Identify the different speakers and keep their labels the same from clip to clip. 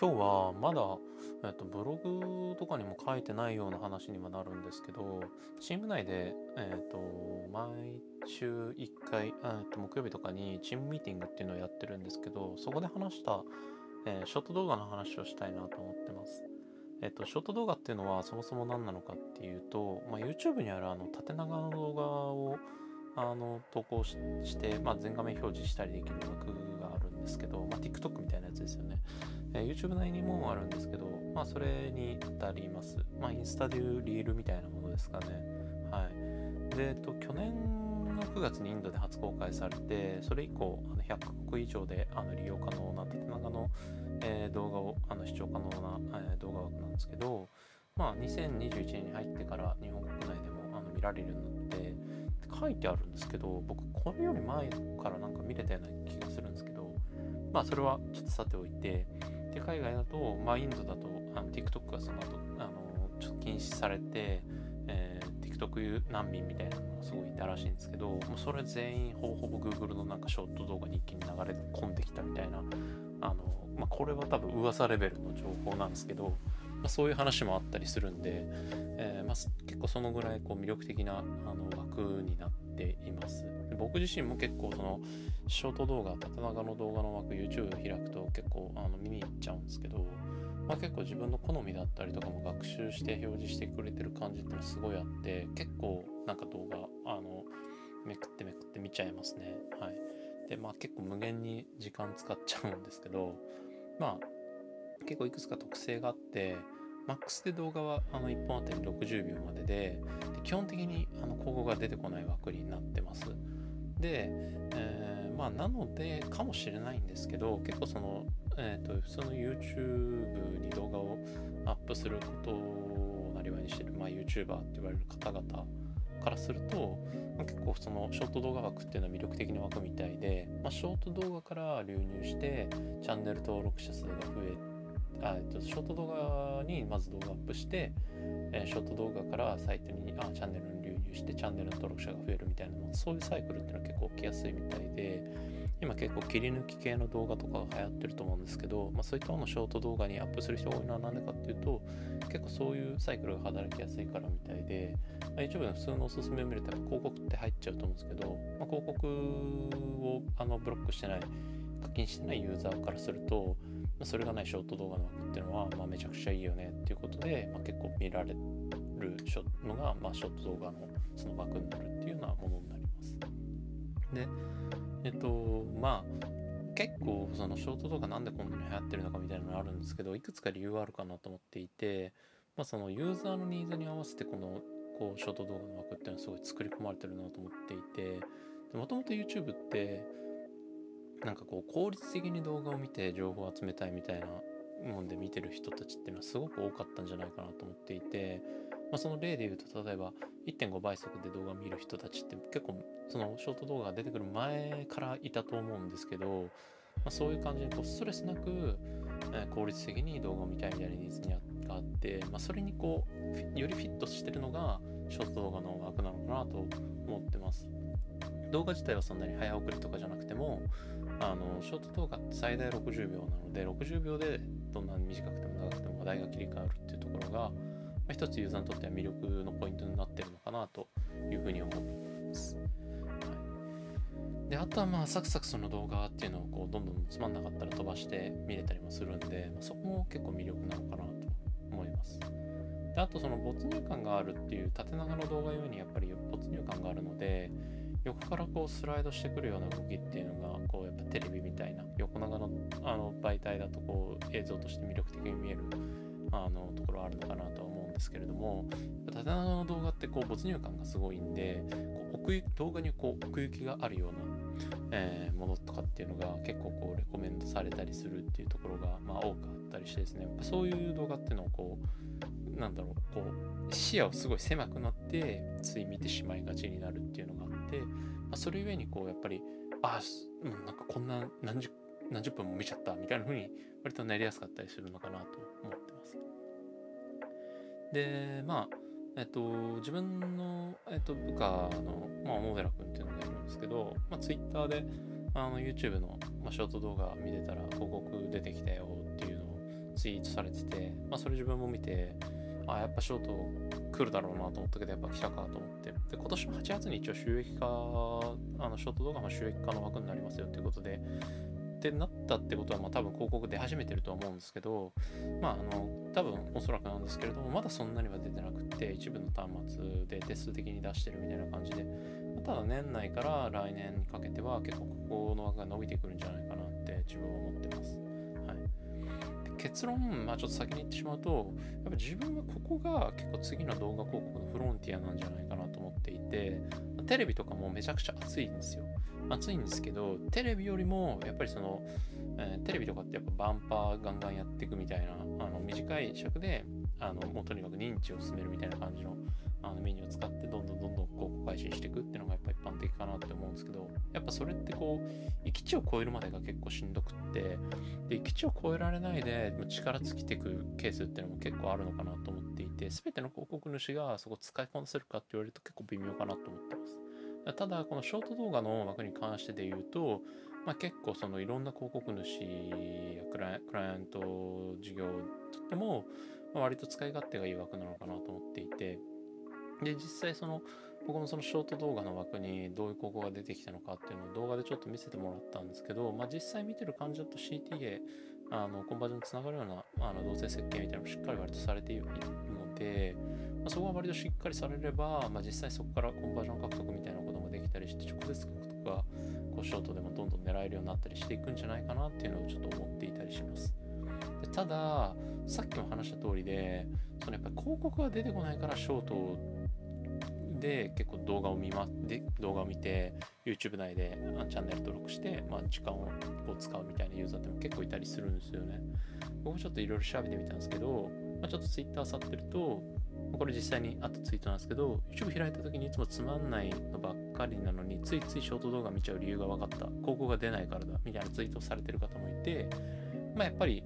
Speaker 1: 今日はまだ、えっと、ブログとかにも書いてないような話にはなるんですけど、チーム内で、えっと、毎週1回、えっと、木曜日とかにチームミーティングっていうのをやってるんですけど、そこで話した、えーショート動画の話をしたいなと思ってます。えっと、ショート動画っていうのはそもそも何なのかっていうと、まあ、YouTube にあるあの縦長の投稿しして、まあ、全画面表示したりできる枠があるんですけど、まあ、TikTok みたいなやつですよね。えー YouTube 内にもあるんですけど、まあ、それに当たります。まあ、インスタでいうリールみたいなものですかね。はい。で、えっと、去年の9月にインドで初公開されて、それ以降、あの100カ国以上であの利用可能な縦長の、えー動画をあの視聴可能な、えー動画枠なんですけど、まあ、2021年に入ってから日本国内でもあの見られるようになって、書いてあるんですけど、僕、これより前からなんか見れたような気がするんですけど、まあ、それはちょっとさておいて、で海外だと、まあ、インドだとあの TikTok がその後あのちょっと禁止されて、えー TikTok 難民みたいなのがすごいいたらしいんですけどもうそれ全員ほぼほぼ Google のなんかショート動画に一気に流れ込んできたみたいなあの、まあ、これは多分噂レベルの情報なんですけど、まあ、そういう話もあったりするんで、えーまあ、結構そのぐらいこう魅力的なあの枠になっています。僕自身も結構そのショート動画縦長の動画の枠 YouTube 開くと結構あの見に行っちゃうんですけど、まあ、結構自分の好みだったりとかも学習して表示してくれてる感じってのすごいあって結構なんか動画あのめくってめくって見ちゃいますね。はい。でまあ結構無限に時間使っちゃうんですけどまあ結構いくつか特性があってマックスで動画はあの1本あたり60秒までで基本的にあの広告が出てこない枠になってます。で、えーまあなのでかもしれないんですけど結構その、えー、と普通の YouTube に動画をアップすることをなりわいにしてる、まあ、YouTuber って言われる方々からすると、結構そのショート動画枠っていうのは魅力的な枠みたいで、まあ、ショート動画から流入してチャンネル登録者数が増えてあえっとショート動画にまず動画アップして、えーショート動画からサイトにあチャンネルに流入してチャンネルの登録者が増えるみたいなそういうサイクルっていうのは結構起きやすいみたいで今結構切り抜き系の動画とかが流行ってると思うんですけど、まあ、そういったものをショート動画にアップする人が多いのは何でかっていうと結構そういうサイクルが働きやすいからみたいで、まあ、YouTube の普通のおすすめを見ると広告って入っちゃうと思うんですけど、まあ、広告をあのブロックしてない課金してないユーザーからすると、それがないショート動画の枠っていうのは、まあ、めちゃくちゃいいよねっていうことで、まあ、結構見られるのが、まあ、ショート動画のその枠になるっていうようなものになります。で、えっと、まあ、結構そのショート動画なんでこんなに流行ってるのかみたいなのがあるんですけど、いくつか理由はあるかなと思っていて、まあ、そのユーザーのニーズに合わせてこのこうショート動画の枠っていうのはすごい作り込まれてるなと思っていて、もともと YouTube ってなんかこう効率的に動画を見て情報を集めたいみたいなもんで見てる人たちっていうのはすごく多かったんじゃないかなと思っていて、まあ、その例で言うと例えば1.5倍速で動画を見る人たちって結構そのショート動画が出てくる前からいたと思うんですけど、まあ、そういう感じにこうストレスなく、効率的に動画を見たいみたいなニーズにあがあって、まあ、それにこうよりフィットしてるのがショート動画の枠なのかなと思ってます。動画自体はそんなに早送りとかじゃなくてもあのショート動画って最大60秒なので60秒でどんなに短くても長くても話題が切り替わるっていうところが、まあ、一つユーザーにとっては魅力のポイントになってるのかなというふうに思っています。はい、であとはまあサクサクその動画っていうのをこうどんどんつまんなかったら飛ばして見れたりもするんで、まあ、そこも結構魅力なのかなと思います。であとその没入感があるっていう縦長の動画用にやっぱり没入感があるので横からこうスライドしてくるような動きっていうのがこうやっぱテレビみたいな横長のあの媒体だとこう映像として魅力的に見えるあのところあるのかなとは思うんですけれども縦長の動画ってこう没入感がすごいんでこう奥動画にこう奥行きがあるような、えーものとかっていうのが結構こうレコメンドされたりするっていうところがまあ多くあったりしてですねそういう動画っていうのをこうなんだろうこう視野をすごい狭くなってつい見てしまいがちになるっていうのがあって、まあ、それゆえにこうやっぱりあすうんなんかこんな何十何十分も見ちゃったみたいな風に割となりやすかったりするのかなと思ってます。でまあえっと、自分の、えっと、部下の、まあ、小野寺君っていうのがいるんですけど、まあ、Twitter であの YouTube の、まあ、ショート動画見てたら広告出てきたよっていうのをツイートされてて、まあ、それ自分も見て、あ、やっぱショート来るだろうなと思ったけど、やっぱ来たかと思って。で、今年の8月に一応収益化、あのショート動画も収益化の枠になりますよということで、ってなったってことは、まあ、多分広告出始めてると思うんですけど、まあ、あの多分おそらくなんですけれどもまだそんなには出てなくて一部の端末でテスト的に出してるみたいな感じでただ年内から来年にかけては結構ここの枠が伸びてくるんじゃないかなって自分は思ってます。結論、まあ、ちょっと先に言ってしまうと、やっぱ自分はここが結構次の動画広告のフロンティアなんじゃないかなと思っていて、テレビとかもめちゃくちゃ熱いんですよ。熱いんですけど、テレビよりもやっぱりその、えー、テレビとかってやっぱバンパーガンガンやっていくみたいな、あの短い尺で、あのもうとにかく認知を進めるみたいな感じのあのメニューを使ってどんどんどんどん広告配信していくっていうの般的かなって思うんですけどやっぱそれってこう域地を超えるまでが結構しんどくってで域地を超えられないで力尽きてくケースっていうのも結構あるのかなと思っていて全ての広告主がそこ使いこなせるかって言われると結構微妙かなと思ってます。ただこのショート動画の枠に関してで言うとまあ、結構そのいろんな広告主やクライアント事業とっても、割と使い勝手がいい枠なのかなと思っていてで、実際その、僕もそのショート動画の枠にどういう広告が出てきたのかっていうのを動画でちょっと見せてもらったんですけど、まあ実際見てる感じだと CTA、あの、コンバージョンにつながるような、あの、動線設計みたいなのもしっかり割とされているので、まあ、そこは割としっかりされれば、まあ実際そこからコンバージョン獲得みたいなこともできたりして、直接獲得が、こう、ショートでもどんどん狙えるようになったりしていくんじゃないかなっていうのをちょっと思っていたりします。でただ、さっきも話した通りで、そのやっぱり広告が出てこないからショートで結構動画を見まで動画を見て YouTube 内でチャンネル登録して、まあ、時間を使うみたいなユーザーっても結構いたりするんですよね。僕もちょっといろいろ調べてみたんですけど、まあ、ちょっと Twitter さってると、これ実際にあったツイートなんですけど、YouTube 開いた時にいつもつまんないのばっかりなのに、ついついショート動画見ちゃう理由が分かった。広告が出ないからだ、みたいなツイートをされてる方もいて、まあやっぱり、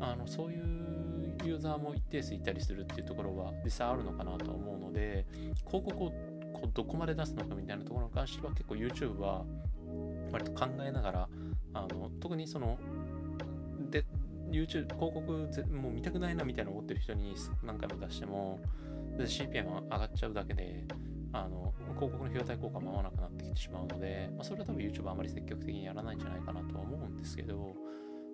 Speaker 1: あのそういうユーザーも一定数いたりするっていうところは実際あるのかなと思うので、広告をこうどこまで出すのかみたいなところに関しては結構 YouTube は割と考えながら、あの特にその、で、YouTube 広告もう見たくないなみたいな思ってる人に何回も出しても CPM 上がっちゃうだけであの広告の費用対効果も合わなくなってきてしまうので、まあ、それは多分 YouTube あまり積極的にやらないんじゃないかなとは思うんですけど、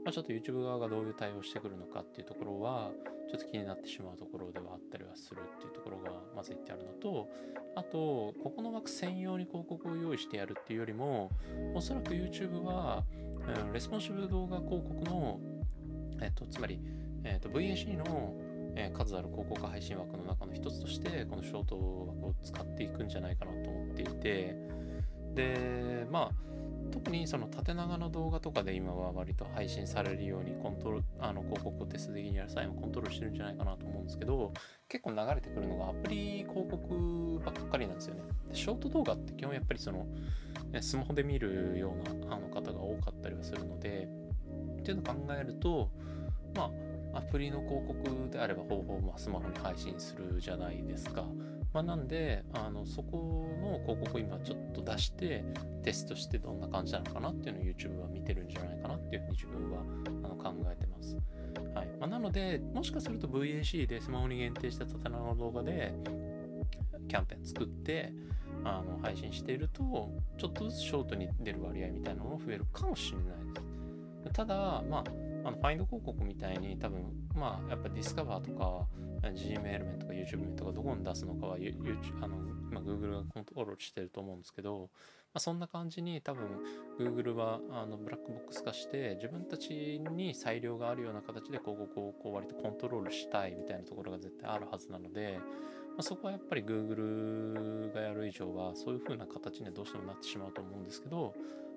Speaker 1: まあ、ちょっと YouTube 側がどういう対応してくるのかっていうところは、ちょっと気になってしまうところではあったりはするっていうところがまず言ってあるのと、あと、ここの枠専用に広告を用意してやるっていうよりも、おそらく YouTube は、うん、レスポンシブ動画広告の、えっと、つまり、えっと、VAC のえ数ある広告配信枠の中の一つとして、このショート枠を使っていくんじゃないかなと思っていて、で、まあ、特にその縦長の動画とかで今は割と配信されるようにコントロ、あの広告をテスト的にやる際もコントロールしてるんじゃないかなと思うんですけど、結構流れてくるのがアプリ広告ばっかりなんですよね。でショート動画って基本やっぱりその、ね、スマホで見るようなあの方が多かったりはするので、っていうのを考えると、まあ、アプリの広告であれば方法、まあ、スマホに配信するじゃないですか。まあ、なんであのそこの広告を今ちょっと出してテストしてどんな感じなのかなっていうのを YouTube は見てるんじゃないかなっていうふうに自分はあの考えてます。はいまあ、なのでもしかすると VAC でスマホに限定した縦長の動画でキャンペーン作ってあの配信しているとちょっとずつショートに出る割合みたいなのも増えるかもしれないです。ただ、まあ、あのファインド広告みたいに多分、まあ、やっぱディスカバーとか Gmail 面とか YouTube 面とかどこに出すのかは YouTube あの、まあ、Google がコントロールしてると思うんですけど、まあ、そんな感じに多分 Google はあのブラックボックス化して自分たちに裁量があるような形で広告をこう割とコントロールしたいみたいなところが絶対あるはずなので、まあ、そこはやっぱり Google がやる以上はそういう風な形にはどうしてもなってしまうと思うんですけど、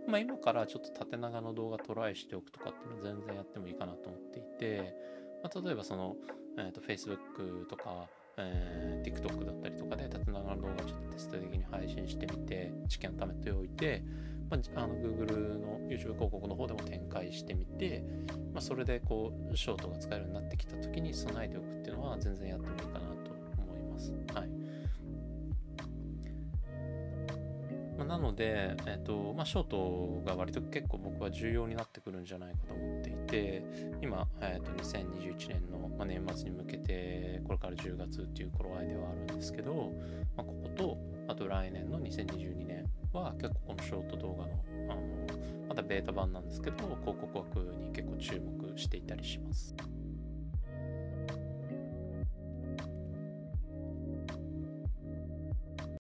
Speaker 1: まあ、今からちょっと縦長の動画トライしておくとかっていうのは全然やってもいいかなと思っていて、まあ、例えばそのえーと、Facebook とか、えー、TikTok だったりとかで縦長の動画ちょっとテスト的に配信してみて知見を貯めておいて、まあ、あの Google の YouTube 広告の方でも展開してみて、まあ、それでこうショートが使えるようになってきた時に備えておくっていうのは全然やってもいいかなと思います。はいなので、えーとまあ、ショートが割と結構僕は重要になってくるんじゃないかと思っていて今、えー、と2021年のまあ、年末に向けてこれから10月っていう頃合いではあるんですけど、まあ、こことあと来年の2022年は結構このショート動画のあのまだベータ版なんですけど広告枠に結構注目していたりします。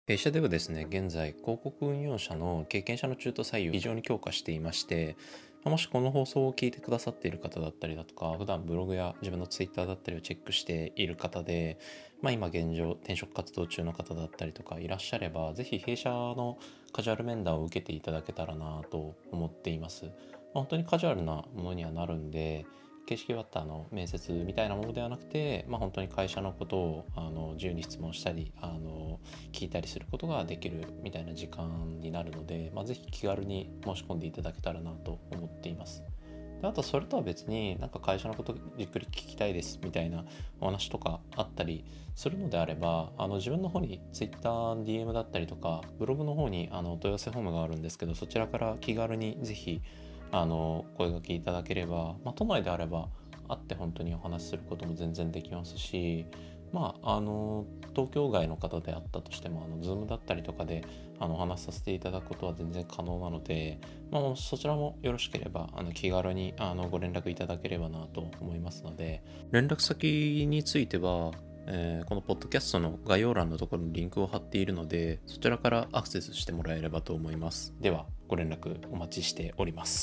Speaker 1: 弊社ではですね、現在、広告運用者の経験者の中途採用を非常に強化していまして、もしこの放送を聞いてくださっている方だったりだとか、普段ブログや自分のツイッターだったりをチェックしている方で、まあ、今現状転職活動中の方だったりとかいらっしゃれば、ぜひ弊社のカジュアル面談を受けていただけたらなと思っています。まあ、本当にカジュアルなものにはなるんで、形式はあの面接みたいなものではなくて、まあ、本当に会社のことをあの自由に質問したりあの聞いたりすることができるみたいな時間になるので、まあ、ぜひ気軽に申し込んでいただけたらなと思っています。であとそれとは別になんか会社のことじっくり聞きたいですみたいなお話とかあったりするのであればあの自分の方に TwitterDM だったりとかブログの方にあの問い合わせフォームがあるんですけどそちらから気軽にぜひあの声がけいただければ、まあ、都内であれば会って本当にお話しすることも全然できますしまああの東京外の方であったとしてもあの Zoom だったりとかであのお話しさせていただくことは全然可能なので、まあ、そちらもよろしければあの気軽にあのご連絡いただければなと思いますので。連絡先についてはえー、このポッドキャストの概要欄のところにリンクを貼っているのでそちらからアクセスしてもらえればと思います。ではご連絡お待ちしております